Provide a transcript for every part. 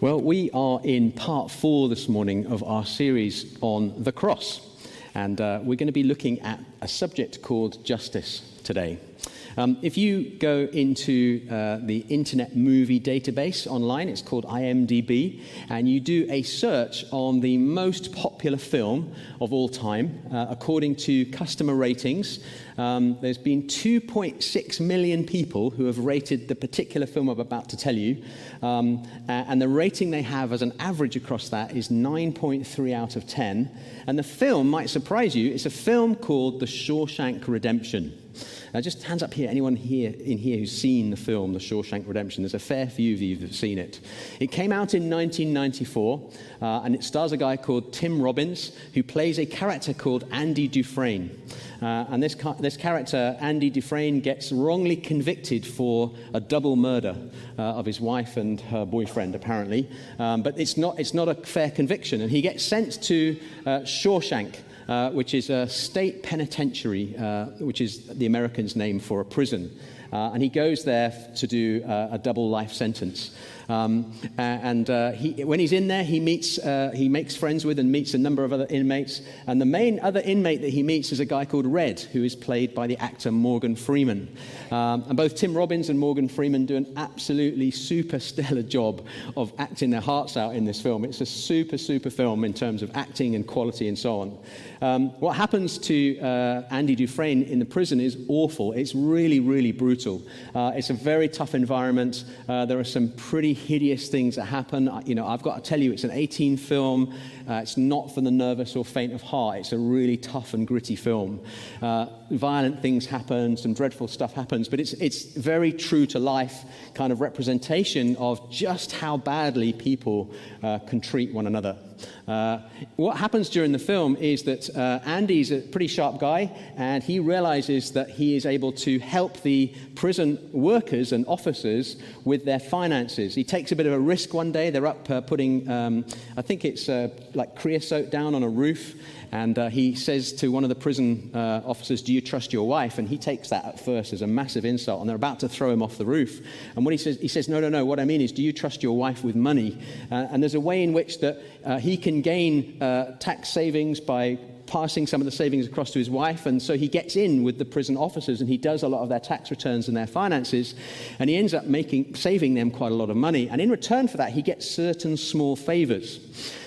Well, we are in part four this morning of our series on the cross. And uh, we're going to be looking at a subject called justice today. Um, if you go into uh, the Internet Movie Database online, it's called IMDb, and you do a search on the most popular film of all time, uh, according to customer ratings, um, there's been 2.6 million people who have rated the particular film I'm about to tell you, um, and the rating they have as an average across that is 9.3 out of 10. And the film might surprise you. It's a film called The Shawshank Redemption. Now, just hands up here, anyone here in here who's seen the film, The Shawshank Redemption. There's a fair few of you that have seen it. It came out in 1994, uh, and it stars a guy called Tim Robbins, who plays a character called Andy Dufresne. Uh, and this, this character, Andy Dufresne, gets wrongly convicted for a double murder uh, of his wife and her boyfriend, apparently. Um, but it's not, it's not a fair conviction, and he gets sent to uh, Shawshank uh, which is a state penitentiary, uh, which is the Americans' name for a prison. Uh, and he goes there to do uh, a double life sentence. Um, and uh, he, when he's in there, he, meets, uh, he makes friends with and meets a number of other inmates. And the main other inmate that he meets is a guy called Red, who is played by the actor Morgan Freeman. Um, and both Tim Robbins and Morgan Freeman do an absolutely super stellar job of acting their hearts out in this film. It's a super, super film in terms of acting and quality and so on. Um, what happens to uh, Andy Dufresne in the prison is awful. It's really, really brutal. Uh, it's a very tough environment. Uh, there are some pretty hideous things that happen. You know, I've got to tell you, it's an 18 film. Uh, it's not for the nervous or faint of heart. It's a really tough and gritty film. Uh, violent things happen, some dreadful stuff happens, but it's, it's very true to life kind of representation of just how badly people uh, can treat one another. Uh, what happens during the film is that uh, Andy's a pretty sharp guy, and he realizes that he is able to help the prison workers and officers with their finances. He takes a bit of a risk one day. They're up uh, putting, um, I think it's uh, like creosote down on a roof, and uh, he says to one of the prison uh, officers, Do you trust your wife? And he takes that at first as a massive insult, and they're about to throw him off the roof. And what he says, he says, No, no, no. What I mean is, do you trust your wife with money? Uh, and there's a way in which that uh, he can gain uh, tax savings by passing some of the savings across to his wife. And so he gets in with the prison officers and he does a lot of their tax returns and their finances. And he ends up making, saving them quite a lot of money. And in return for that, he gets certain small favors.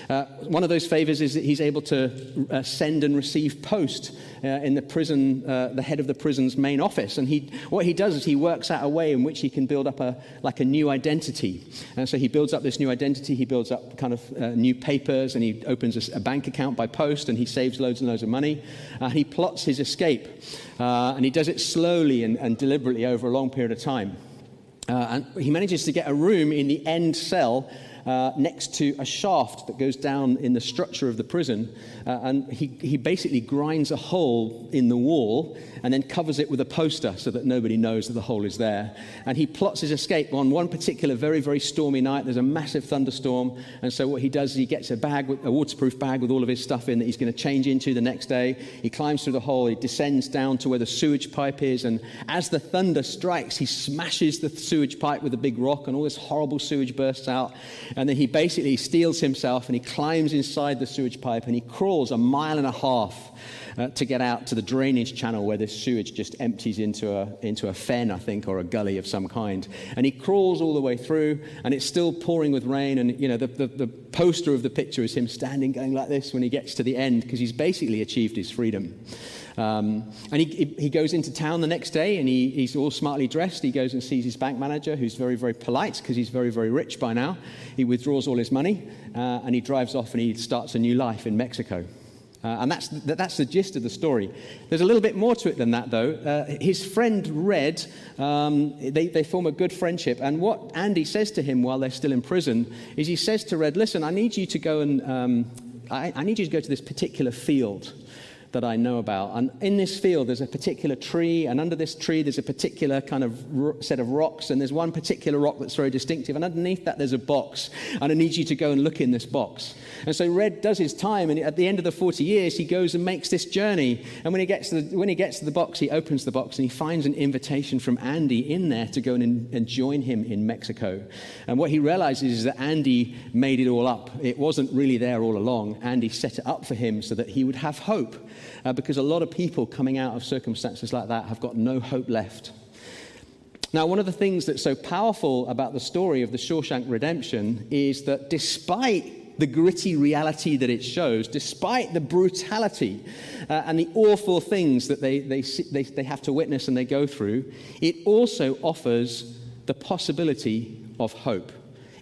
Uh, one of those favors is that he's able to uh, send and receive post uh, in the prison, uh, the head of the prison's main office. And he, what he does is he works out a way in which he can build up a, like a new identity. And so he builds up this new identity, he builds up kind of uh, new papers, and he opens a, a, bank account by post, and he saves loads and loads of money. and he plots his escape. and he does it slowly and, and deliberately over a long period of time. Uh, and he manages to get a room in the end cell uh, next to a shaft that goes down in the structure of the prison. Uh, and he, he basically grinds a hole in the wall and then covers it with a poster so that nobody knows that the hole is there. And he plots his escape on one particular very, very stormy night. There's a massive thunderstorm. And so what he does is he gets a bag, a waterproof bag with all of his stuff in that he's going to change into the next day. He climbs through the hole. He descends down to where the sewage pipe is. And as the thunder strikes, he smashes the sewage pipe with a big rock and all this horrible sewage bursts out. And then he basically steels himself and he climbs inside the sewage pipe and he crawls a mile and a half uh, to get out to the drainage channel where this sewage just empties into a, into a fen, I think, or a gully of some kind. And he crawls all the way through, and it's still pouring with rain. And, you know, the, the, the poster of the picture is him standing going like this when he gets to the end because he's basically achieved his freedom. Um, and he, he goes into town the next day and he, he's all smartly dressed. He goes and sees his bank manager, who's very, very polite because he's very, very rich by now. He withdraws all his money uh, and he drives off and he starts a new life in Mexico. Uh, and that's, that's the gist of the story. There's a little bit more to it than that, though. Uh, his friend Red, um, they, they form a good friendship. And what Andy says to him while they're still in prison is he says to Red, Listen, I need you to go and um, I, I need you to go to this particular field that I know about. And in this field, there's a particular tree, and under this tree, there's a particular kind of set of rocks, and there's one particular rock that's very distinctive. And underneath that, there's a box, and I need you to go and look in this box. And so Red does his time, and at the end of the 40 years, he goes and makes this journey. And when he gets to the, when he gets to the box, he opens the box and he finds an invitation from Andy in there to go and, and join him in Mexico. And what he realizes is that Andy made it all up. It wasn't really there all along. Andy set it up for him so that he would have hope uh, because a lot of people coming out of circumstances like that have got no hope left. Now, one of the things that's so powerful about the story of the Shawshank Redemption is that despite the gritty reality that it shows, despite the brutality uh, and the awful things that they, they, they, they have to witness and they go through, it also offers the possibility of hope.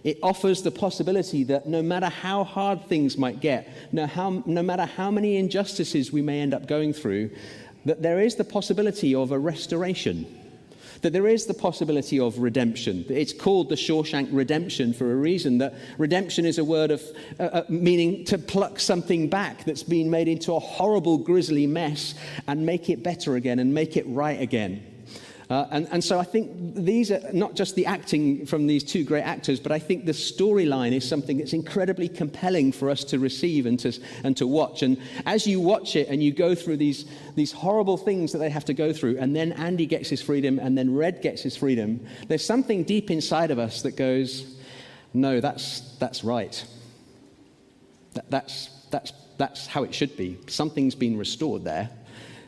It offers the possibility that no matter how hard things might get, no, how, no matter how many injustices we may end up going through, that there is the possibility of a restoration that there is the possibility of redemption. It's called the Shawshank Redemption for a reason. That redemption is a word of uh, uh, meaning to pluck something back that's been made into a horrible, grisly mess and make it better again and make it right again. Uh, and, and so I think these are not just the acting from these two great actors, but I think the storyline is something that's incredibly compelling for us to receive and to, and to watch. And as you watch it and you go through these, these horrible things that they have to go through, and then Andy gets his freedom, and then Red gets his freedom, there's something deep inside of us that goes, no, that's, that's right. That, that's, that's, that's how it should be. Something's been restored there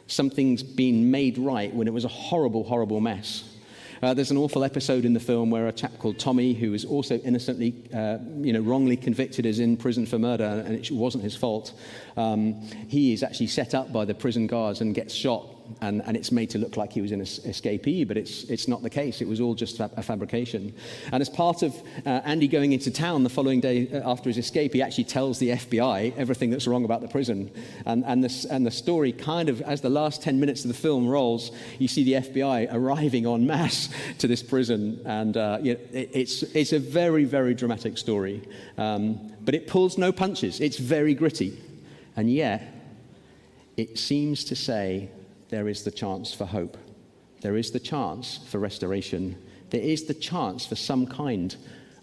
something's been made right when it was a horrible, horrible mess. Uh, there's an awful episode in the film where a chap called Tommy, who is also innocently, uh, you know, wrongly convicted, is in prison for murder, and it wasn't his fault. Um, he is actually set up by the prison guards and gets shot and, and it's made to look like he was an escapee, but it's, it's not the case. It was all just a fabrication. And as part of uh, Andy going into town the following day uh, after his escape, he actually tells the FBI everything that's wrong about the prison. And, and, this, and the story kind of, as the last 10 minutes of the film rolls, you see the FBI arriving en masse to this prison. And uh, it, it's, it's a very, very dramatic story. Um, but it pulls no punches. It's very gritty. And yet, it seems to say there is the chance for hope. There is the chance for restoration. There is the chance for some kind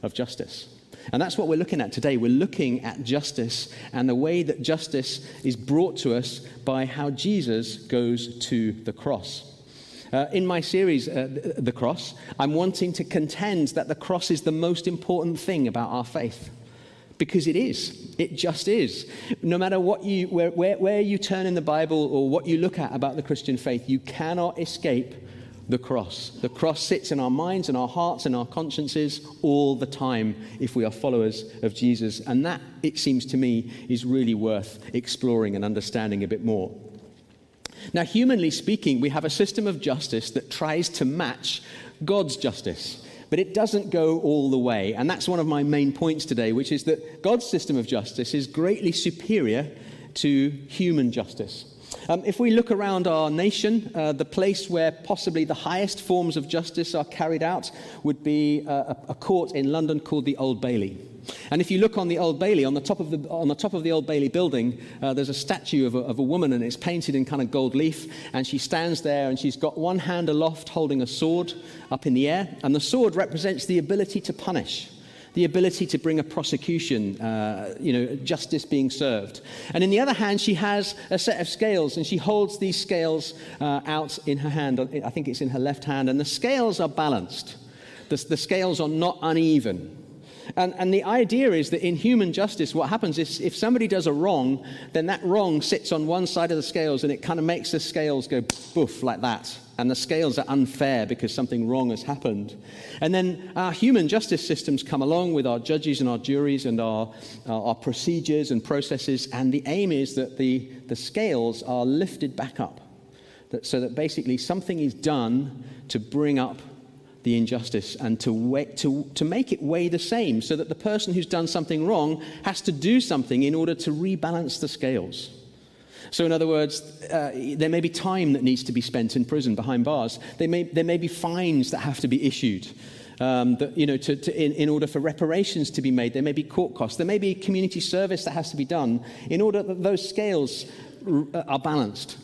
of justice. And that's what we're looking at today. We're looking at justice and the way that justice is brought to us by how Jesus goes to the cross. Uh, in my series, uh, The Cross, I'm wanting to contend that the cross is the most important thing about our faith because it is. It just is. No matter what you, where, where, where you turn in the Bible or what you look at about the Christian faith, you cannot escape the cross. The cross sits in our minds and our hearts and our consciences all the time if we are followers of Jesus. And that, it seems to me, is really worth exploring and understanding a bit more. Now, humanly speaking, we have a system of justice that tries to match God's justice but it doesn't go all the way. And that's one of my main points today, which is that God's system of justice is greatly superior to human justice. Um, if we look around our nation, uh, the place where possibly the highest forms of justice are carried out would be uh, a, a court in London called the Old Bailey. And if you look on the Old Bailey, on the top of the, on the, top of the Old Bailey building, uh, there's a statue of a, of a woman and it's painted in kind of gold leaf. And she stands there and she's got one hand aloft holding a sword up in the air. And the sword represents the ability to punish the ability to bring a prosecution, uh, you know, justice being served. And in the other hand, she has a set of scales, and she holds these scales uh, out in her hand. I think it's in her left hand, and the scales are balanced. The, the scales are not uneven. And, and the idea is that in human justice, what happens is if somebody does a wrong, then that wrong sits on one side of the scales and it kind of makes the scales go boof like that. And the scales are unfair because something wrong has happened. And then our human justice systems come along with our judges and our juries and our, our, our procedures and processes. And the aim is that the, the scales are lifted back up. That, so that basically something is done to bring up the injustice and to, to, to make it weigh the same so that the person who's done something wrong has to do something in order to rebalance the scales. So, in other words, uh, there may be time that needs to be spent in prison behind bars. There may, there may be fines that have to be issued. Um, that, you know, to, to, in, in order for reparations to be made, there may be court costs. There may be community service that has to be done in order that those scales are balanced,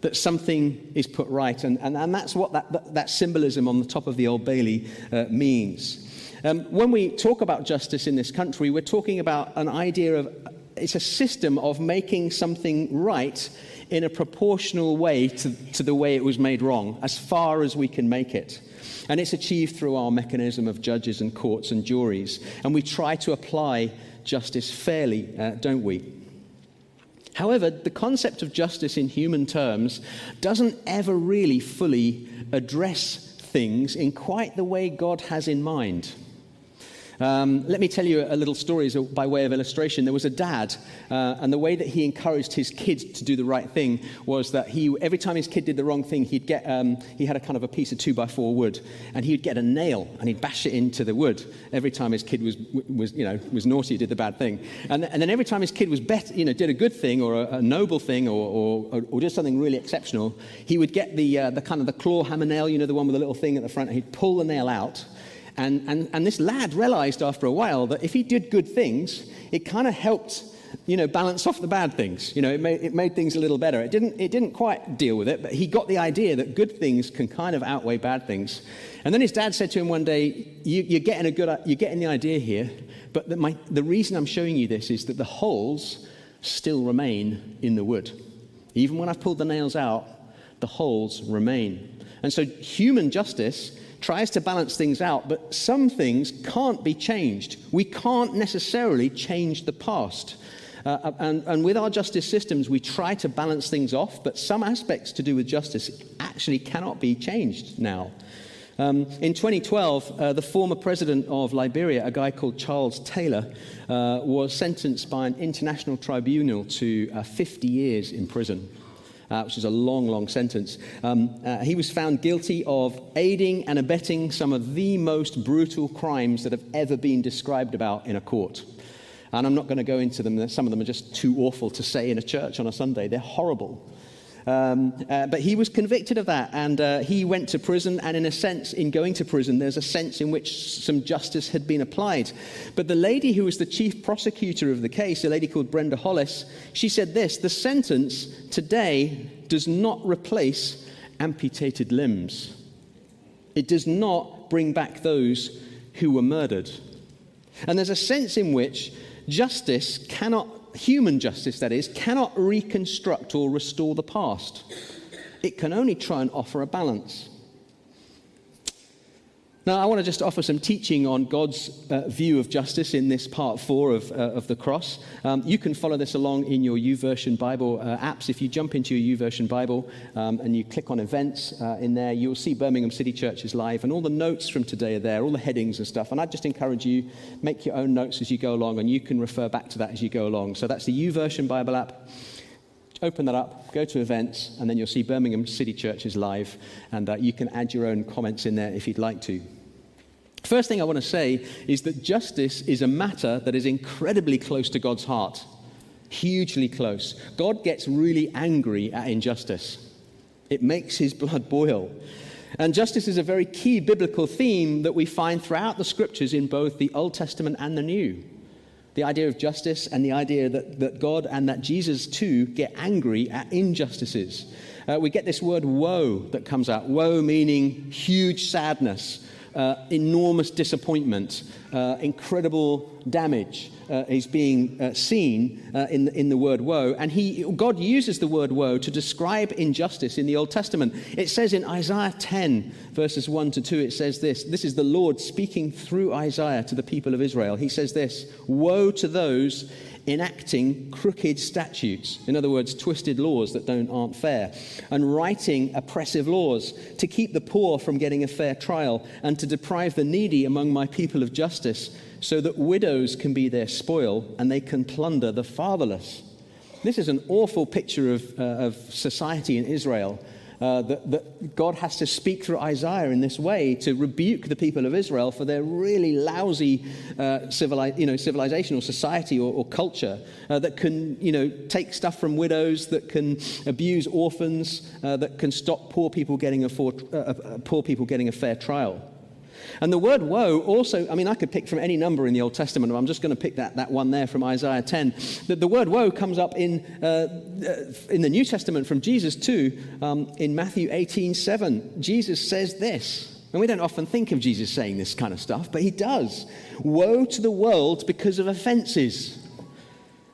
that something is put right. And, and, and that's what that, that, that symbolism on the top of the Old Bailey uh, means. Um, when we talk about justice in this country, we're talking about an idea of it's a system of making something right in a proportional way to, to the way it was made wrong, as far as we can make it. And it's achieved through our mechanism of judges and courts and juries. And we try to apply justice fairly, uh, don't we? However, the concept of justice in human terms doesn't ever really fully address things in quite the way God has in mind. Um, let me tell you a little story by way of illustration. There was a dad, uh, and the way that he encouraged his kids to do the right thing was that he, every time his kid did the wrong thing, he'd get, um, he had a kind of a piece of two by four wood, and he'd get a nail and he'd bash it into the wood every time his kid was, was, you know, was naughty, did the bad thing. And, and then every time his kid was better, you know, did a good thing or a, a noble thing or, or, or, did something really exceptional, he would get the, uh, the kind of the claw hammer nail, you know, the one with the little thing at the front, and he'd pull the nail out and, and, and this lad realized after a while that if he did good things, it kind of helped you know, balance off the bad things. You know, it made, it made things a little better. It didn't, it didn't quite deal with it, but he got the idea that good things can kind of outweigh bad things. And then his dad said to him one day, you, are getting a good, you're getting the idea here, but the, my, the reason I'm showing you this is that the holes still remain in the wood. Even when I've pulled the nails out, the holes remain. And so human justice tries to balance things out, but some things can't be changed. We can't necessarily change the past. Uh, uh, and, and with our justice systems, we try to balance things off, but some aspects to do with justice actually cannot be changed now. Um, in 2012, uh, the former president of Liberia, a guy called Charles Taylor, uh, was sentenced by an international tribunal to uh, 50 years in prison uh, which is a long, long sentence. Um, uh, he was found guilty of aiding and abetting some of the most brutal crimes that have ever been described about in a court. And I'm not going to go into them. Some of them are just too awful to say in a church on a Sunday. They're horrible. Um, uh, but he was convicted of that, and uh, he went to prison. And in a sense, in going to prison, there's a sense in which some justice had been applied. But the lady who was the chief prosecutor of the case, a lady called Brenda Hollis, she said this The sentence today does not replace amputated limbs, it does not bring back those who were murdered. And there's a sense in which justice cannot human justice, that is, cannot reconstruct or restore the past. It can only try and offer a balance. Now, I want to just offer some teaching on God's uh, view of justice in this part four of, uh, of the cross. Um, you can follow this along in your YouVersion Bible uh, apps. If you jump into your YouVersion Bible um, and you click on events uh, in there, you'll see Birmingham City Church is live, and all the notes from today are there, all the headings and stuff. And I just encourage you make your own notes as you go along, and you can refer back to that as you go along. So that's the YouVersion Bible app open that up, go to events, and then you'll see Birmingham City Church is live, and uh, you can add your own comments in there if you'd like to. First thing I want to say is that justice is a matter that is incredibly close to God's heart. Hugely close. God gets really angry at injustice, it makes his blood boil. And justice is a very key biblical theme that we find throughout the scriptures in both the Old Testament and the New. The idea of justice and the idea that, that God and that Jesus too get angry at injustices. Uh, we get this word woe that comes out. Woe meaning huge sadness, uh, enormous disappointment, uh, incredible damage uh, is being uh, seen uh, in, the, in the word woe. And he, God uses the word woe to describe injustice in the Old Testament. It says in Isaiah 10, verses 1 to 2, it says this This is the Lord speaking through Isaiah to the people of Israel. He says this Woe to those enacting crooked statutes, in other words, twisted laws that don't, aren't fair, and writing oppressive laws to keep the poor from getting a fair trial and to deprive the needy among my people of justice, so that widows can be their spoil and they can plunder the fatherless. This is an awful picture of, uh, of society in Israel uh, that, that, God has to speak through Isaiah in this way to rebuke the people of Israel for their really lousy uh, civili- you know, civilization or society or, or culture uh, that can you know, take stuff from widows, that can abuse orphans, uh, that can stop poor people getting a, for, uh, uh, poor people getting a fair trial. And the word woe also, I mean, I could pick from any number in the Old Testament, but I'm just going to pick that, that one there from Isaiah 10. The, the word woe comes up in, uh, uh, in the New Testament from Jesus too, um, in Matthew 18 7. Jesus says this. And we don't often think of Jesus saying this kind of stuff, but he does. Woe to the world because of offenses.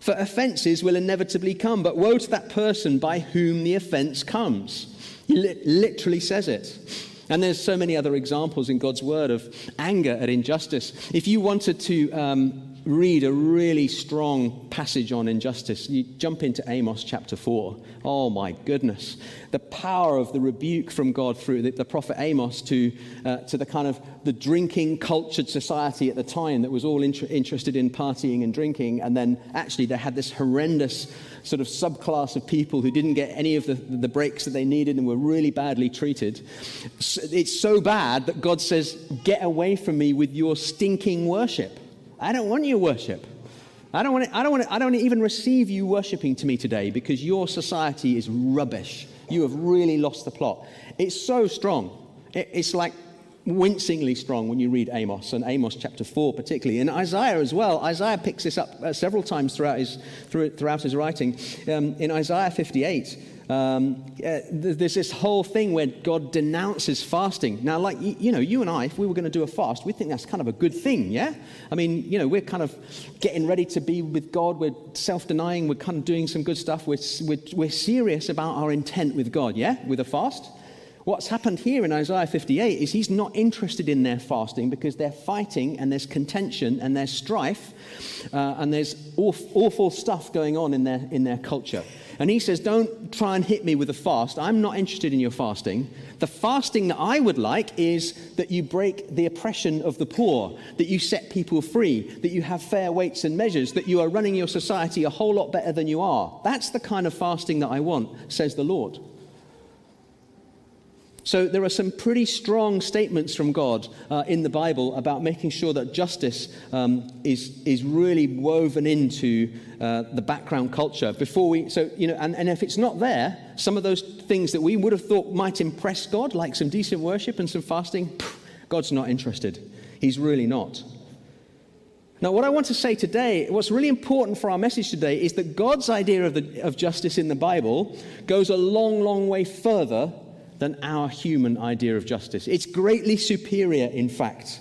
For offenses will inevitably come, but woe to that person by whom the offense comes. He li- literally says it. And there's so many other examples in God's word of anger at injustice. If you wanted to um, read a really strong passage on injustice, you jump into Amos chapter 4. Oh my goodness. The power of the rebuke from God through the, the prophet Amos to, uh, to the kind of the drinking cultured society at the time that was all inter- interested in partying and drinking. And then actually they had this horrendous sort of subclass of people who didn't get any of the, the breaks that they needed and were really badly treated. It's so bad that God says, Get away from me with your stinking worship. I don't want your worship. I don't want to, I don't want to, I don't even receive you worshiping to me today because your society is rubbish. You have really lost the plot. It's so strong. It, it's like wincingly strong when you read Amos and Amos chapter 4 particularly. And Isaiah as well. Isaiah picks this up uh, several times throughout his, throughout his writing. Um, in Isaiah 58, um, uh, there's this whole thing where God denounces fasting. Now, like, you know, you and I, if we were going to do a fast, we think that's kind of a good thing, yeah? I mean, you know, we're kind of getting ready to be with God. We're self denying. We're kind of doing some good stuff. We're, we're, we're serious about our intent with God, yeah? With a fast. What's happened here in Isaiah 58 is he's not interested in their fasting because they're fighting and there's contention and there's strife uh, and there's awful, awful stuff going on in their, in their culture. And he says, Don't try and hit me with a fast. I'm not interested in your fasting. The fasting that I would like is that you break the oppression of the poor, that you set people free, that you have fair weights and measures, that you are running your society a whole lot better than you are. That's the kind of fasting that I want, says the Lord. So there are some pretty strong statements from God uh, in the Bible about making sure that justice um, is, is really woven into uh, the background culture before we, so, you know, and, and if it's not there, some of those things that we would have thought might impress God, like some decent worship and some fasting, God's not interested. He's really not. Now, what I want to say today, what's really important for our message today, is that God's idea of, the, of justice in the Bible goes a long, long way further than our human idea of justice. It's greatly superior, in fact.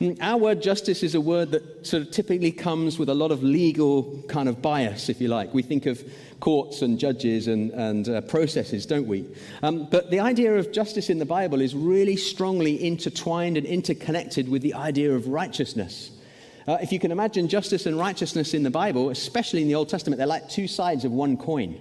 Mm, our word justice is a word that sort of typically comes with a lot of legal kind of bias, if you like. We think of courts and judges and, and uh, processes, don't we? Um, but the idea of justice in the Bible is really strongly intertwined and interconnected with the idea of righteousness. Uh, if you can imagine justice and righteousness in the Bible, especially in the Old Testament, they're like two sides of one coin.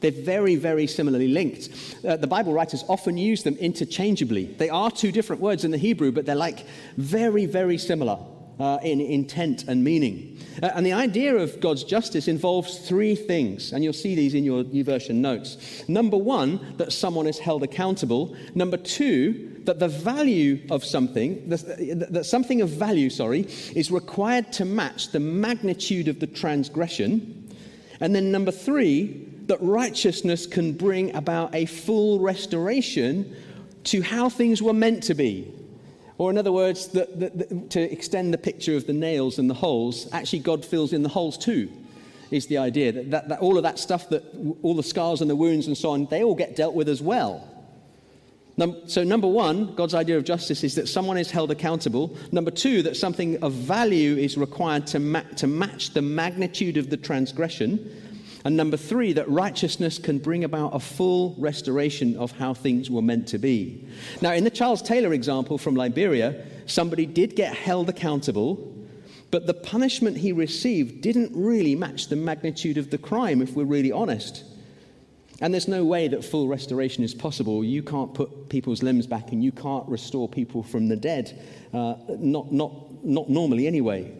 They're very, very similarly linked. Uh, the Bible writers often use them interchangeably. They are two different words in the Hebrew, but they're like very, very similar uh, in intent and meaning. Uh, and the idea of God's justice involves three things, and you'll see these in your version notes. Number one, that someone is held accountable. Number two, that the value of something, that, that something of value, sorry, is required to match the magnitude of the transgression. And then number three, that righteousness can bring about a full restoration to how things were meant to be. Or, in other words, that, that, that, to extend the picture of the nails and the holes, actually, God fills in the holes too, is the idea. That, that, that all of that stuff, that all the scars and the wounds and so on, they all get dealt with as well. So, number one, God's idea of justice is that someone is held accountable. Number two, that something of value is required to, ma- to match the magnitude of the transgression. And number three, that righteousness can bring about a full restoration of how things were meant to be. Now, in the Charles Taylor example from Liberia, somebody did get held accountable, but the punishment he received didn't really match the magnitude of the crime, if we're really honest. And there's no way that full restoration is possible. You can't put people's limbs back and you can't restore people from the dead. Uh, not, not, not normally, anyway.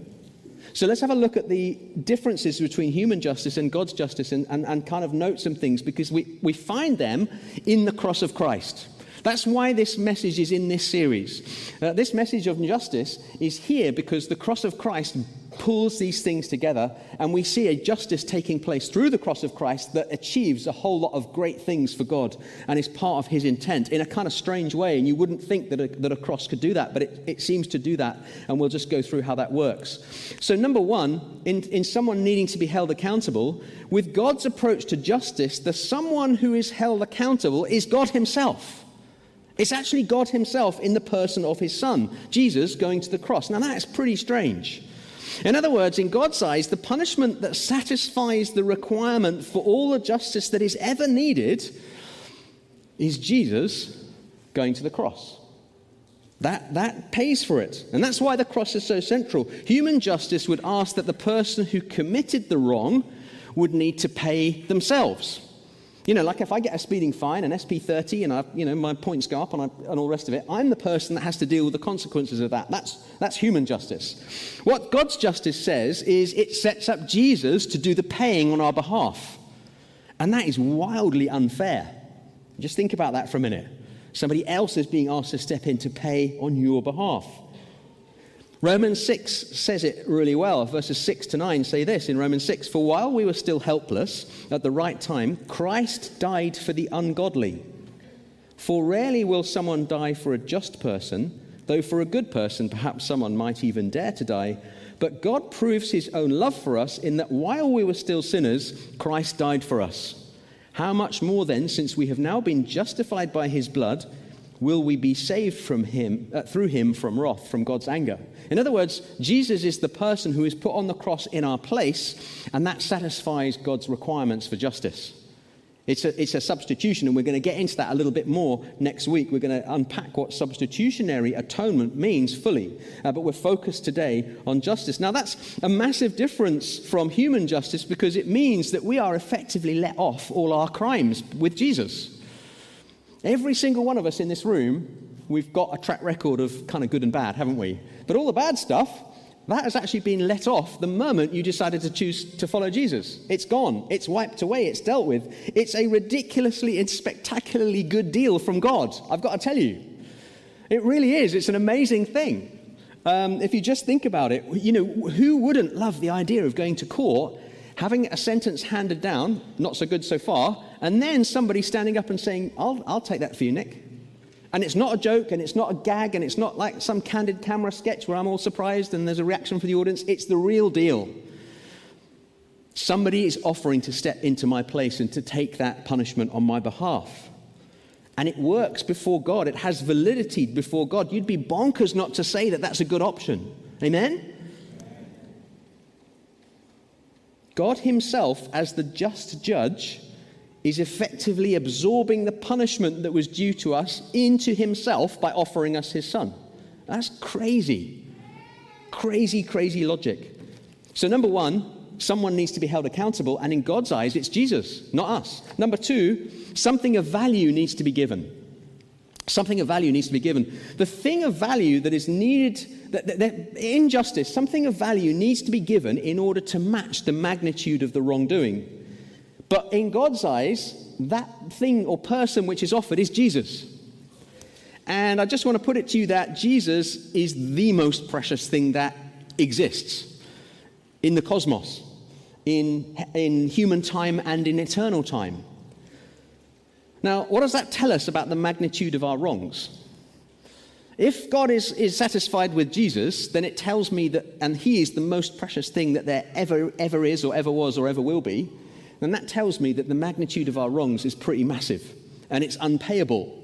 So let's have a look at the differences between human justice and God's justice and, and, and kind of note some things because we, we find them in the cross of Christ. That's why this message is in this series. Uh, this message of justice is here because the cross of Christ pulls these things together, and we see a justice taking place through the cross of Christ that achieves a whole lot of great things for God and is part of his intent in a kind of strange way. And you wouldn't think that a, that a cross could do that, but it, it seems to do that, and we'll just go through how that works. So, number one, in, in someone needing to be held accountable, with God's approach to justice, the someone who is held accountable is God Himself. It's actually God Himself in the person of His Son, Jesus, going to the cross. Now, that's pretty strange. In other words, in God's eyes, the punishment that satisfies the requirement for all the justice that is ever needed is Jesus going to the cross. That, that pays for it. And that's why the cross is so central. Human justice would ask that the person who committed the wrong would need to pay themselves. You know, like if I get a speeding fine, an SP30, and I, you know, my points go up and, I, and all the rest of it, I'm the person that has to deal with the consequences of that. That's, that's human justice. What God's justice says is it sets up Jesus to do the paying on our behalf. And that is wildly unfair. Just think about that for a minute. Somebody else is being asked to step in to pay on your behalf. Romans 6 says it really well. Verses 6 to 9 say this in Romans 6 For while we were still helpless, at the right time, Christ died for the ungodly. For rarely will someone die for a just person, though for a good person, perhaps someone might even dare to die. But God proves his own love for us in that while we were still sinners, Christ died for us. How much more then, since we have now been justified by his blood, will we be saved from him, uh, through him from wrath, from God's anger? In other words, Jesus is the person who is put on the cross in our place, and that satisfies God's requirements for justice. It's a, it's a substitution, and we're going to get into that a little bit more next week. We're going to unpack what substitutionary atonement means fully. Uh, but we're focused today on justice. Now, that's a massive difference from human justice because it means that we are effectively let off all our crimes with Jesus. Every single one of us in this room, we've got a track record of kind of good and bad, haven't we? But all the bad stuff, that has actually been let off the moment you decided to choose to follow Jesus. It's gone. It's wiped away. It's dealt with. It's a ridiculously and spectacularly good deal from God. I've got to tell you. It really is. It's an amazing thing. Um, if you just think about it, you know, who wouldn't love the idea of going to court, having a sentence handed down, not so good so far, and then somebody standing up and saying, I'll, I'll take that for you, Nick. And it's not a joke and it's not a gag and it's not like some candid camera sketch where I'm all surprised and there's a reaction from the audience. It's the real deal. Somebody is offering to step into my place and to take that punishment on my behalf. And it works before God, it has validity before God. You'd be bonkers not to say that that's a good option. Amen? God Himself, as the just judge, is effectively absorbing the punishment that was due to us into himself by offering us his son. That's crazy. Crazy, crazy logic. So, number one, someone needs to be held accountable, and in God's eyes, it's Jesus, not us. Number two, something of value needs to be given. Something of value needs to be given. The thing of value that is needed, that, that, that, in justice, something of value needs to be given in order to match the magnitude of the wrongdoing. But in God's eyes, that thing or person which is offered is Jesus. And I just want to put it to you that Jesus is the most precious thing that exists in the cosmos, in, in human time, and in eternal time. Now, what does that tell us about the magnitude of our wrongs? If God is, is satisfied with Jesus, then it tells me that, and He is the most precious thing that there ever, ever is, or ever was, or ever will be then that tells me that the magnitude of our wrongs is pretty massive and it's unpayable.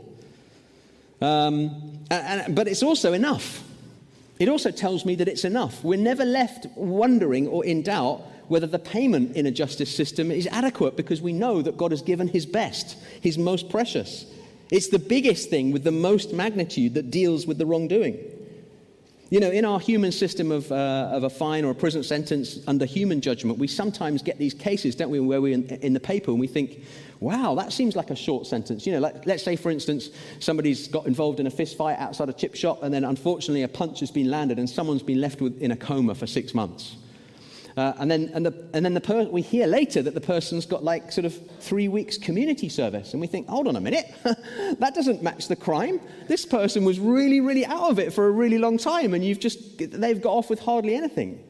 Um, and, but it's also enough. It also tells me that it's enough. We're never left wondering or in doubt whether the payment in a justice system is adequate because we know that God has given His best, His most precious. It's the biggest thing with the most magnitude that deals with the wrongdoing. You know, in our human system of, uh, of a fine or a prison sentence under human judgment, we sometimes get these cases, don't we, where we're in, in the paper and we think, wow, that seems like a short sentence. You know, like, let's say, for instance, somebody's got involved in a fist fight outside a chip shop and then unfortunately a punch has been landed and someone's been left with, in a coma for six months. Uh, and then, and the, and then the per- we hear later that the person's got like sort of three weeks community service. And we think, hold on a minute, that doesn't match the crime. This person was really, really out of it for a really long time, and you've just, they've got off with hardly anything.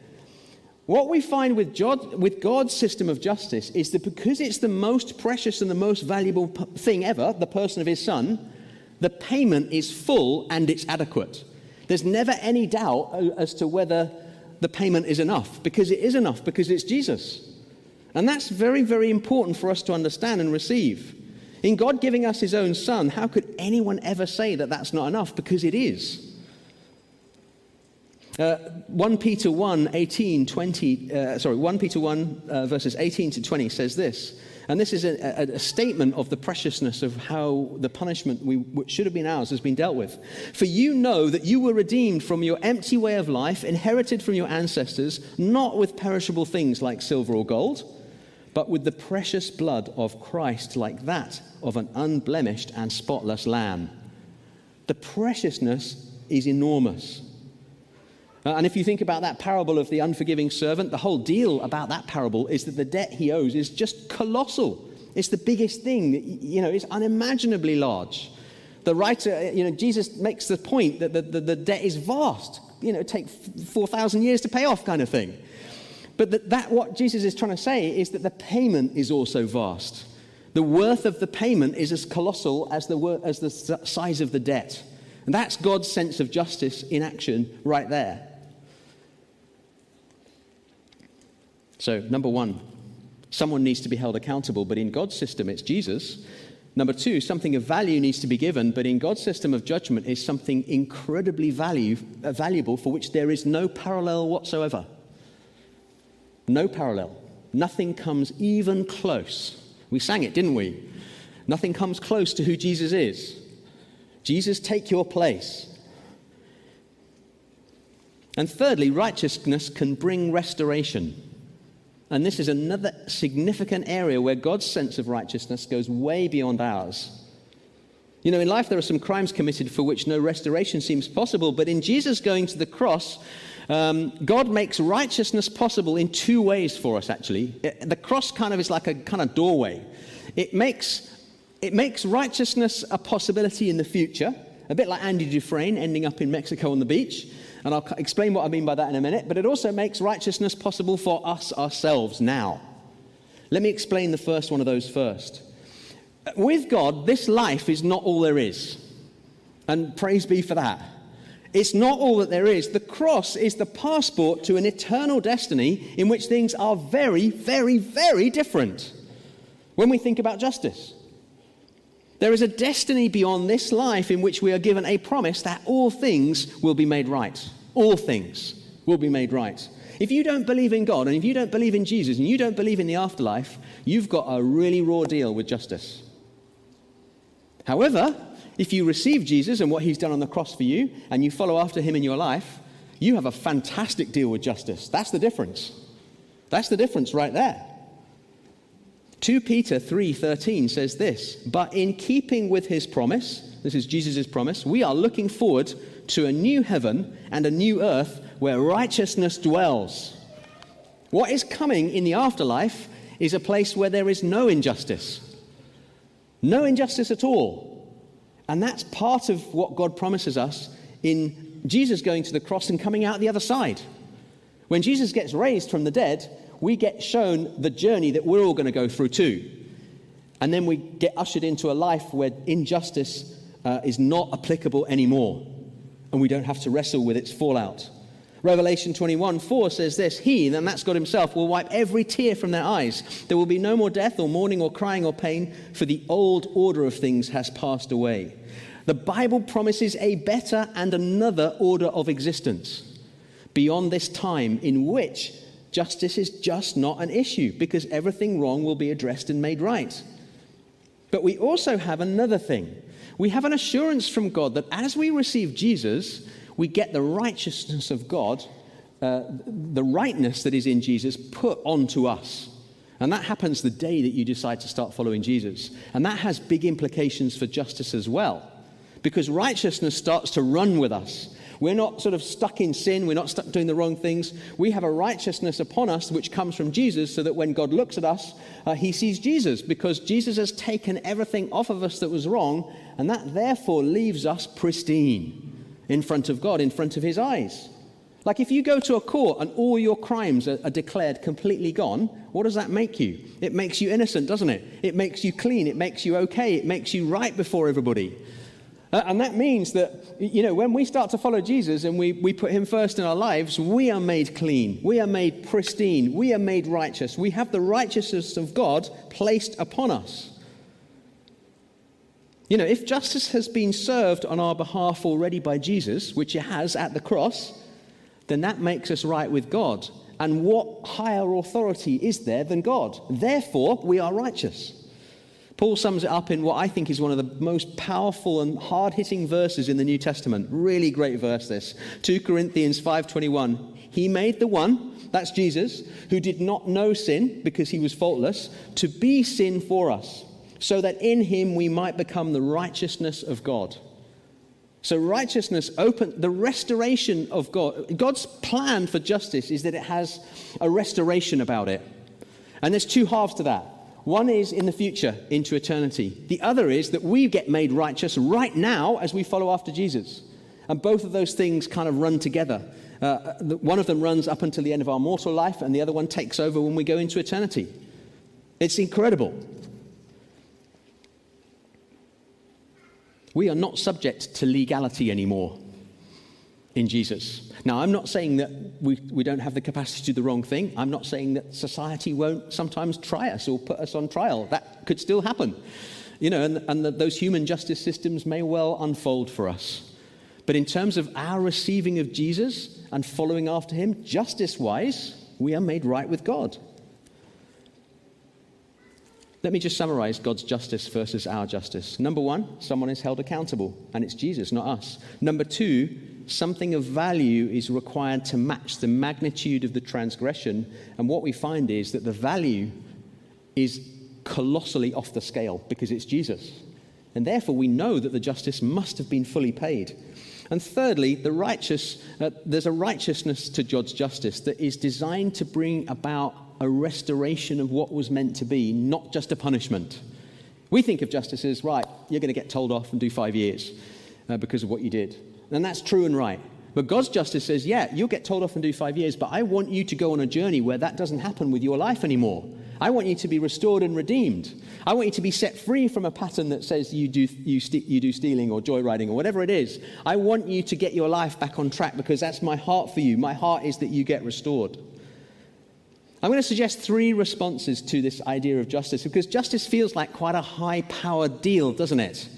What we find with, with God's system of justice is that because it's the most precious and the most valuable thing ever, the person of his son, the payment is full and it's adequate. There's never any doubt as to whether the payment is enough, because it is enough, because it's Jesus. And that's very, very important for us to understand and receive. In God giving us his own son, how could anyone ever say that that's not enough? Because it is. Uh, 1 Peter 1, 18, 20, uh, sorry, 1 Peter 1, uh, verses 18 to 20 says this. And this is a, a, a, statement of the preciousness of how the punishment we, should have been ours has been dealt with. For you know that you were redeemed from your empty way of life, inherited from your ancestors, not with perishable things like silver or gold, but with the precious blood of Christ, like that of an unblemished and spotless lamb. The preciousness is enormous. Uh, and if you think about that parable of the unforgiving servant, the whole deal about that parable is that the debt he owes is just colossal. It's the biggest thing, you know, it's unimaginably large. The writer, uh, you know, Jesus makes the point that the, the, the debt is vast, you know, take 4,000 years to pay off kind of thing. But that, that, what Jesus is trying to say is that the payment is also vast. The worth of the payment is as colossal as the, as the size of the debt. And that's God's sense of justice in action right there. So, number one, someone needs to be held accountable, but in God's system, it's Jesus. Number two, something of value needs to be given, but in God's system of judgment is something incredibly value, uh, valuable for which there is no parallel whatsoever. No parallel. Nothing comes even close. We sang it, didn't we? Nothing comes close to who Jesus is. Jesus, take your place. And thirdly, righteousness can bring restoration. And this is another significant area where God's sense of righteousness goes way beyond ours. You know, in life there are some crimes committed for which no restoration seems possible, but in Jesus going to the cross, um, God makes righteousness possible in two ways for us, actually. It, the cross kind of is like a kind of doorway. It makes, it makes righteousness a possibility in the future, a bit like Andy Dufresne ending up in Mexico on the beach. And I'll explain what I mean by that in a minute. But it also makes righteousness possible for us ourselves now. Let me explain the first one of those first. With God, this life is not all there is. And praise be for that. It's not all that there is. The cross is the passport to an eternal destiny in which things are very, very, very different when we think about justice. There is a destiny beyond this life in which we are given a promise that all things will be made right. All things will be made right. If you don't believe in God and if you don't believe in Jesus and you don't believe in the afterlife, you've got a really raw deal with justice. However, if you receive Jesus and what he's done on the cross for you and you follow after him in your life, you have a fantastic deal with justice. That's the difference. That's the difference right there. 2 Peter 3:13 says this, "But in keeping with his promise, this is Jesus' promise, we are looking forward to a new heaven and a new earth where righteousness dwells." What is coming in the afterlife is a place where there is no injustice. No injustice at all. And that's part of what God promises us in Jesus going to the cross and coming out the other side. When Jesus gets raised from the dead, we get shown the journey that we're all going to go through too. And then we get ushered into a life where injustice uh, is not applicable anymore. And we don't have to wrestle with its fallout. Revelation 21 4 says this He, and that's God Himself, will wipe every tear from their eyes. There will be no more death or mourning or crying or pain, for the old order of things has passed away. The Bible promises a better and another order of existence beyond this time in which Justice is just not an issue because everything wrong will be addressed and made right. But we also have another thing. We have an assurance from God that as we receive Jesus, we get the righteousness of God, uh, the rightness that is in Jesus, put onto us. And that happens the day that you decide to start following Jesus. And that has big implications for justice as well. Because righteousness starts to run with us. We're not sort of stuck in sin. We're not stuck doing the wrong things. We have a righteousness upon us which comes from Jesus so that when God looks at us, uh, he sees Jesus because Jesus has taken everything off of us that was wrong, and that therefore leaves us pristine in front of God, in front of his eyes. Like if you go to a court and all your crimes are, are, declared completely gone, what does that make you? It makes you innocent, doesn't it? It makes you clean. It makes you okay. It makes you right before everybody. Uh, and that means that, you know, when we start to follow Jesus and we, we put him first in our lives, we are made clean. We are made pristine. We are made righteous. We have the righteousness of God placed upon us. You know, if justice has been served on our behalf already by Jesus, which it has at the cross, then that makes us right with God. And what higher authority is there than God? Therefore, we are righteous. Paul sums it up in what I think is one of the most powerful and hard-hitting verses in the New Testament. Really great verse this. 2 Corinthians 5:21. He made the one, that's Jesus, who did not know sin because he was faultless, to be sin for us, so that in him we might become the righteousness of God. So righteousness open the restoration of God. God's plan for justice is that it has a restoration about it. And there's two halves to that. One is in the future, into eternity. The other is that we get made righteous right now as we follow after Jesus. And both of those things kind of run together. Uh, one of them runs up until the end of our mortal life, and the other one takes over when we go into eternity. It's incredible. We are not subject to legality anymore in Jesus. Now, I'm not saying that we, we don't have the capacity to do the wrong thing. I'm not saying that society won't sometimes try us or put us on trial. That could still happen. You know, and, and the, those human justice systems may well unfold for us. But in terms of our receiving of Jesus and following after him, justice wise, we are made right with God. Let me just summarize God's justice versus our justice. Number one, someone is held accountable, and it's Jesus, not us. Number two, something of value is required to match the magnitude of the transgression. And what we find is that the value is colossally off the scale because it's Jesus. And therefore, we know that the justice must have been fully paid. And thirdly, the righteous, uh, there's a righteousness to God's justice that is designed to bring about a restoration of what was meant to be, not just a punishment. We think of justice as, right, you're going to get told off and do five years uh, because of what you did. And that's true and right. But God's justice says, yeah, you'll get told off and do five years, but I want you to go on a journey where that doesn't happen with your life anymore. I want you to be restored and redeemed. I want you to be set free from a pattern that says you do, you, st- you do stealing or joyriding or whatever it is. I want you to get your life back on track because that's my heart for you. My heart is that you get restored. I'm going to suggest three responses to this idea of justice because justice feels like quite a high powered deal, doesn't it?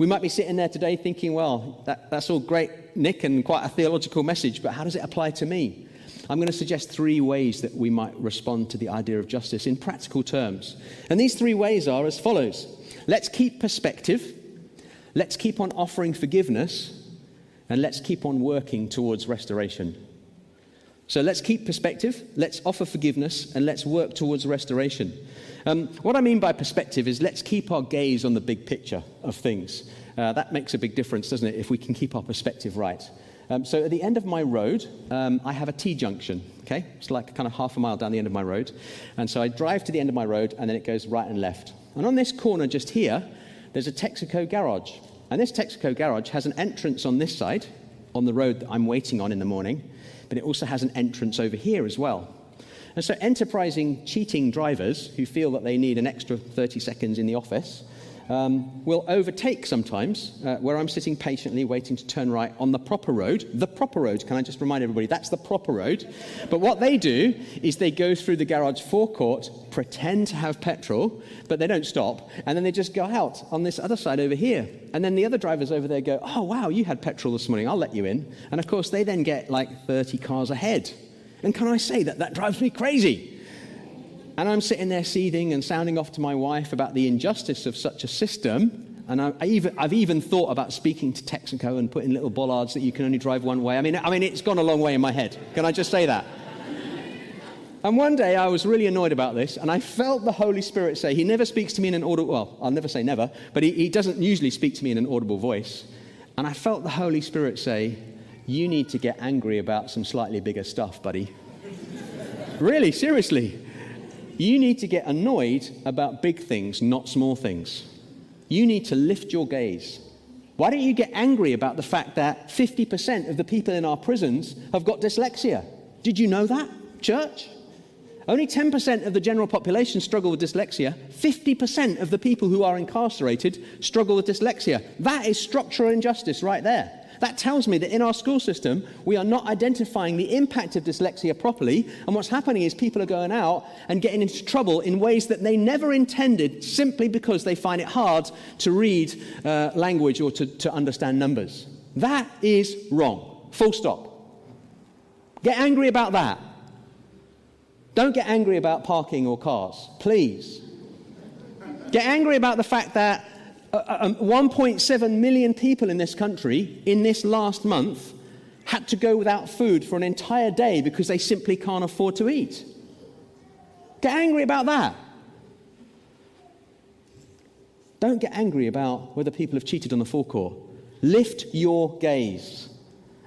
We might be sitting there today thinking, well, that, that's all great, Nick, and quite a theological message, but how does it apply to me? I'm going to suggest three ways that we might respond to the idea of justice in practical terms. And these three ways are as follows let's keep perspective, let's keep on offering forgiveness, and let's keep on working towards restoration. So let's keep perspective, let's offer forgiveness, and let's work towards restoration. Um, what I mean by perspective is let's keep our gaze on the big picture of things. Uh, that makes a big difference, doesn't it, if we can keep our perspective right. Um, so at the end of my road, um, I have a T junction. Okay, it's like kind of half a mile down the end of my road, and so I drive to the end of my road, and then it goes right and left. And on this corner just here, there's a Texaco garage, and this Texaco garage has an entrance on this side, on the road that I'm waiting on in the morning, but it also has an entrance over here as well. And so, enterprising, cheating drivers who feel that they need an extra 30 seconds in the office um, will overtake sometimes uh, where I'm sitting patiently waiting to turn right on the proper road. The proper road, can I just remind everybody, that's the proper road. But what they do is they go through the garage forecourt, pretend to have petrol, but they don't stop, and then they just go out on this other side over here. And then the other drivers over there go, Oh, wow, you had petrol this morning, I'll let you in. And of course, they then get like 30 cars ahead. And can I say that that drives me crazy? And I'm sitting there seething and sounding off to my wife about the injustice of such a system. And I, I even, I've even thought about speaking to Texaco and putting little bollards that you can only drive one way. I mean, I mean, it's gone a long way in my head. Can I just say that? And one day I was really annoyed about this, and I felt the Holy Spirit say, He never speaks to me in an audible, well, I'll never say never, but he, he doesn't usually speak to me in an audible voice. And I felt the Holy Spirit say, You need to get angry about some slightly bigger stuff, buddy. really, seriously. You need to get annoyed about big things, not small things. You need to lift your gaze Why don't you get angry about the fact that 50% of the people in our prisons have got dyslexia? Did you know that, church? Only 10% of the general population struggle with dyslexia. 50% of the people who are incarcerated struggle with dyslexia. That is structural injustice right there. That tells me that in our school system, we are not identifying the impact of dyslexia properly. And what's happening is people are going out and getting into trouble in ways that they never intended simply because they find it hard to read uh, language or to, to understand numbers. That is wrong. Full stop. Get angry about that. Don't get angry about parking or cars, please. Get angry about the fact that uh, uh, um, 1.7 million people in this country in this last month had to go without food for an entire day because they simply can't afford to eat. Get angry about that. Don't get angry about whether people have cheated on the forecourt. Lift your gaze.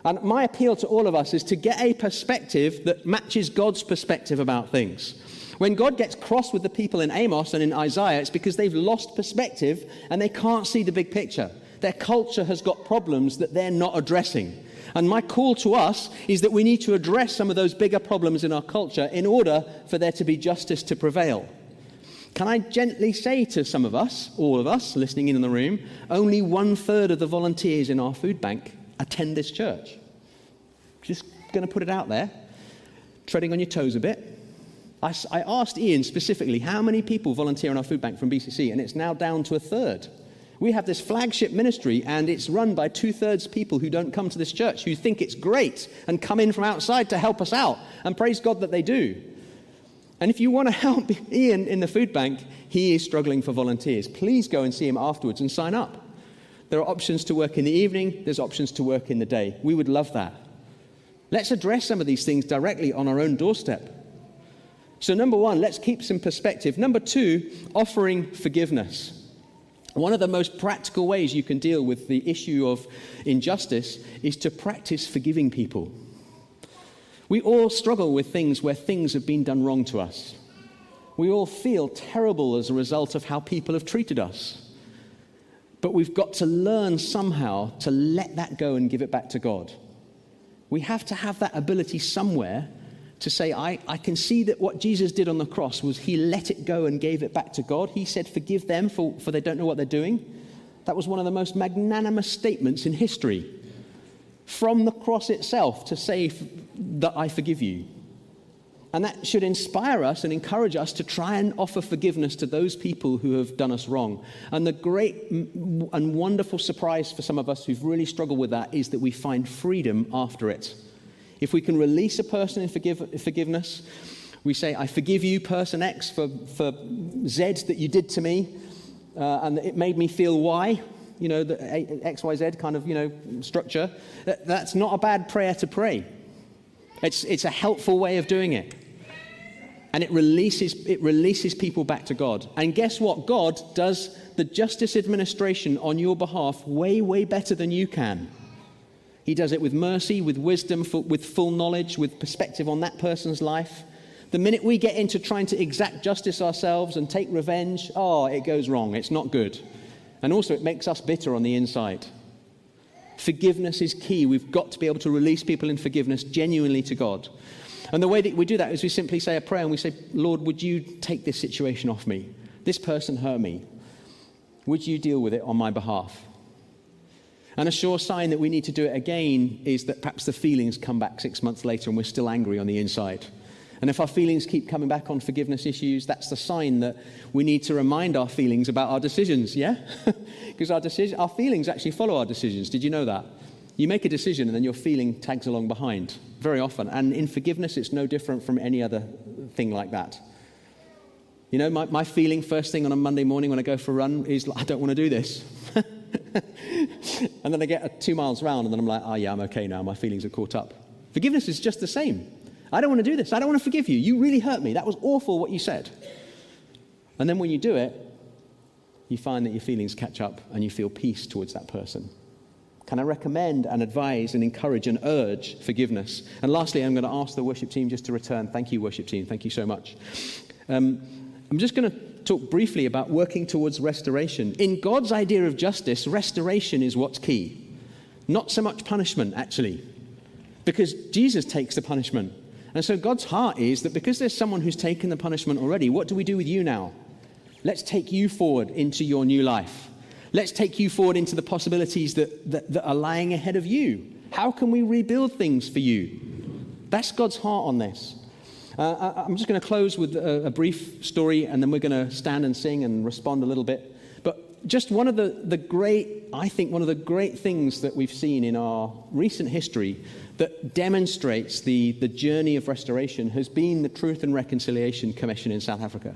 And my appeal to all of us is to get a perspective that matches God's perspective about things. When God gets cross with the people in Amos and in Isaiah, it's because they've lost perspective and they can't see the big picture. Their culture has got problems that they're not addressing. And my call to us is that we need to address some of those bigger problems in our culture in order for there to be justice to prevail. Can I gently say to some of us, all of us listening in, the room, only one third of the volunteers in our food bank attend this church? Just going to put it out there, treading on your toes a bit. I, I asked Ian specifically how many people volunteer in our food bank from BCC, and it's now down to a third. We have this flagship ministry, and it's run by two thirds people who don't come to this church, who think it's great and come in from outside to help us out. And praise God that they do. And if you want to help Ian in the food bank, he is struggling for volunteers. Please go and see him afterwards and sign up. There are options to work in the evening, there's options to work in the day. We would love that. Let's address some of these things directly on our own doorstep. So, number one, let's keep some perspective. Number two, offering forgiveness. One of the most practical ways you can deal with the issue of injustice is to practice forgiving people. We all struggle with things where things have been done wrong to us. We all feel terrible as a result of how people have treated us. But we've got to learn somehow to let that go and give it back to God. We have to have that ability somewhere to say, I, I can see that what Jesus did on the cross was he let it go and gave it back to God. He said, Forgive them, for, for they don't know what they're doing. That was one of the most magnanimous statements in history. From the cross itself to say that I forgive you. And that should inspire us and encourage us to try and offer forgiveness to those people who have done us wrong. And the great and wonderful surprise for some of us who've really struggled with that is that we find freedom after it. If we can release a person in forgive, forgiveness, we say, I forgive you, person X, for, for Z that you did to me, uh, and it made me feel Y, you know, the XYZ kind of, you know, structure. That, that's not a bad prayer to pray. It's, it's a helpful way of doing it. And it releases, it releases people back to God. And guess what? God does the justice administration on your behalf way, way better than you can. He does it with mercy, with wisdom, with full knowledge, with perspective on that person's life. The minute we get into trying to exact justice ourselves and take revenge, oh, it goes wrong. It's not good. And also, it makes us bitter on the inside. Forgiveness is key. We've got to be able to release people in forgiveness genuinely to God. And the way that we do that is we simply say a prayer and we say, Lord, would you take this situation off me? This person hurt me. Would you deal with it on my behalf? And a sure sign that we need to do it again is that perhaps the feelings come back six months later and we're still angry on the inside. And if our feelings keep coming back on forgiveness issues, that's the sign that we need to remind our feelings about our decisions, yeah? because our, decision, our feelings actually follow our decisions. Did you know that? You make a decision and then your feeling tags along behind very often. And in forgiveness, it's no different from any other thing like that. You know, my, my feeling first thing on a Monday morning when I go for a run is, I don't want to do this. and then I get two miles round, and then I'm like, oh, yeah, I'm okay now. My feelings are caught up. Forgiveness is just the same. I don't want to do this. I don't want to forgive you. You really hurt me. That was awful what you said. And then when you do it, you find that your feelings catch up and you feel peace towards that person. Can I recommend and advise and encourage and urge forgiveness? And lastly, I'm going to ask the worship team just to return. Thank you, worship team. Thank you so much. Um, I'm just going to talk briefly about working towards restoration. In God's idea of justice, restoration is what's key, not so much punishment, actually, because Jesus takes the punishment. And so God's heart is that because there's someone who's taken the punishment already, what do we do with you now? Let's take you forward into your new life. Let's take you forward into the possibilities that, that, that are lying ahead of you. How can we rebuild things for you? That's God's heart on this. Uh, I'm just going to close with a, a, brief story and then we're going to stand and sing and respond a little bit. But just one of the, the great, I think, one of the great things that we've seen in our recent history that demonstrates the, the journey of restoration has been the Truth and Reconciliation Commission in South Africa.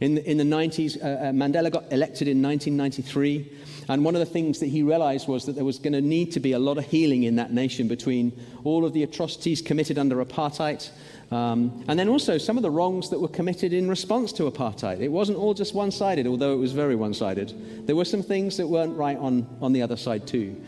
In, in the 90s, uh, uh, Mandela got elected in 1993, and one of the things that he realized was that there was going to need to be a lot of healing in that nation between all of the atrocities committed under apartheid um, and then also some of the wrongs that were committed in response to apartheid. It wasn't all just one sided, although it was very one sided. There were some things that weren't right on, on the other side, too.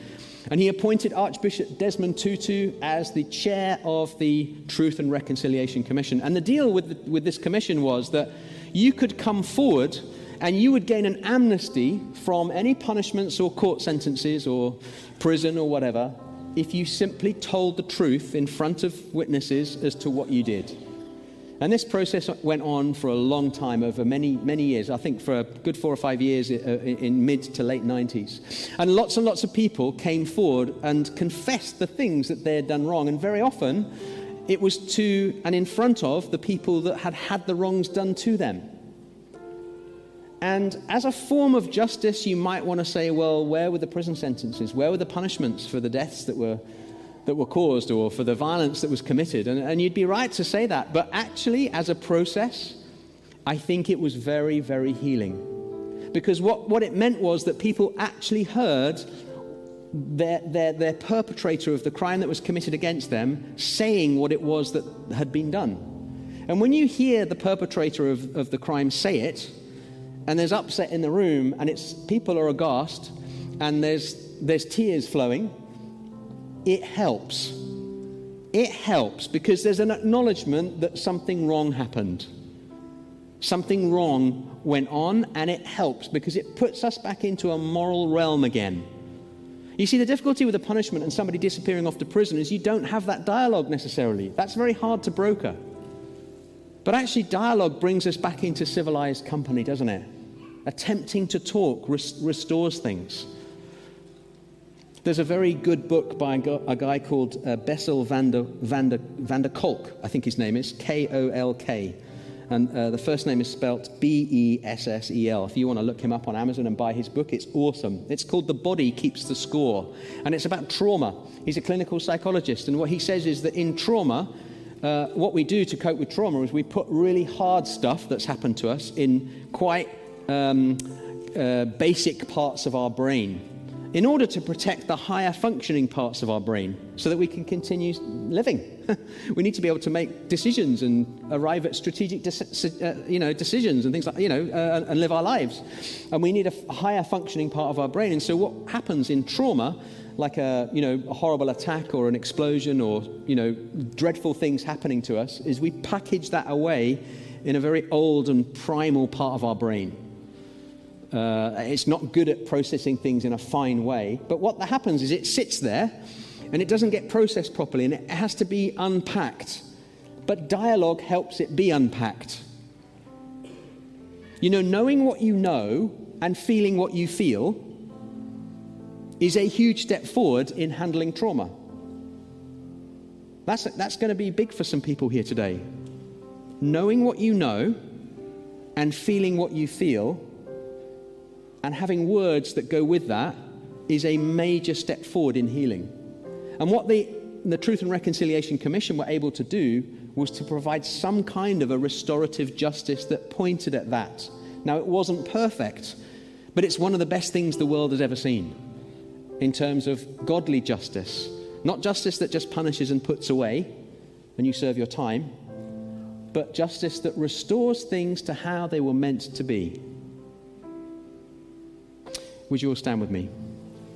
And he appointed Archbishop Desmond Tutu as the chair of the Truth and Reconciliation Commission. And the deal with, the, with this commission was that you could come forward and you would gain an amnesty from any punishments or court sentences or prison or whatever if you simply told the truth in front of witnesses as to what you did. And this process went on for a long time, over many, many years. I think for a good four or five years uh, in mid to late 90s. And lots and lots of people came forward and confessed the things that they had done wrong. And very often, it was to and in front of the people that had had the wrongs done to them. And as a form of justice, you might want to say, well, where were the prison sentences? Where were the punishments for the deaths that were, that were caused or for the violence that was committed? And, and you'd be right to say that. But actually, as a process, I think it was very, very healing. Because what, what it meant was that people actually heard their, their, their perpetrator of the crime that was committed against them saying what it was that had been done. And when you hear the perpetrator of, of the crime say it, and there's upset in the room, and it's people are aghast, and there's there's tears flowing. It helps. It helps because there's an acknowledgement that something wrong happened. Something wrong went on, and it helps because it puts us back into a moral realm again. You see, the difficulty with a punishment and somebody disappearing off to prison is you don't have that dialogue necessarily. That's very hard to broker. But actually, dialogue brings us back into civilized company, doesn't it? attempting to talk res- restores things. There's a very good book by a guy called uh, Bessel van der, van, der, van der Kolk, I think his name is, K O L K. And uh, the first name is spelt B E S S E L. If you want to look him up on Amazon and buy his book, it's awesome. It's called The Body Keeps the Score. And it's about trauma. He's a clinical psychologist. And what he says is that in trauma, uh, what we do to cope with trauma is we put really hard stuff that's happened to us in quite um, uh, basic parts of our brain in order to protect the higher functioning parts of our brain so that we can continue living. we need to be able to make decisions and arrive at strategic de- uh, you know, decisions and things like, you know, uh, and live our lives. And we need a higher functioning part of our brain. And so what happens in trauma, like a, you know, a horrible attack or an explosion or, you know, dreadful things happening to us, is we package that away in a very old and primal part of our brain. Uh, it's not good at processing things in a fine way. But what happens is it sits there and it doesn't get processed properly and it has to be unpacked. But dialogue helps it be unpacked. You know, knowing what you know and feeling what you feel is a huge step forward in handling trauma. That's, that's going to be big for some people here today. Knowing what you know and feeling what you feel and having words that go with that is a major step forward in healing. And what the, the Truth and Reconciliation Commission were able to do was to provide some kind of a restorative justice that pointed at that. Now, it wasn't perfect, but it's one of the best things the world has ever seen in terms of godly justice. Not justice that just punishes and puts away when you serve your time, but justice that restores things to how they were meant to be. Would you all stand with me?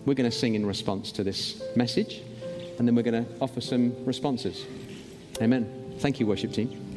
We're going to sing in response to this message, and then we're going to offer some responses. Amen. Thank you, worship team.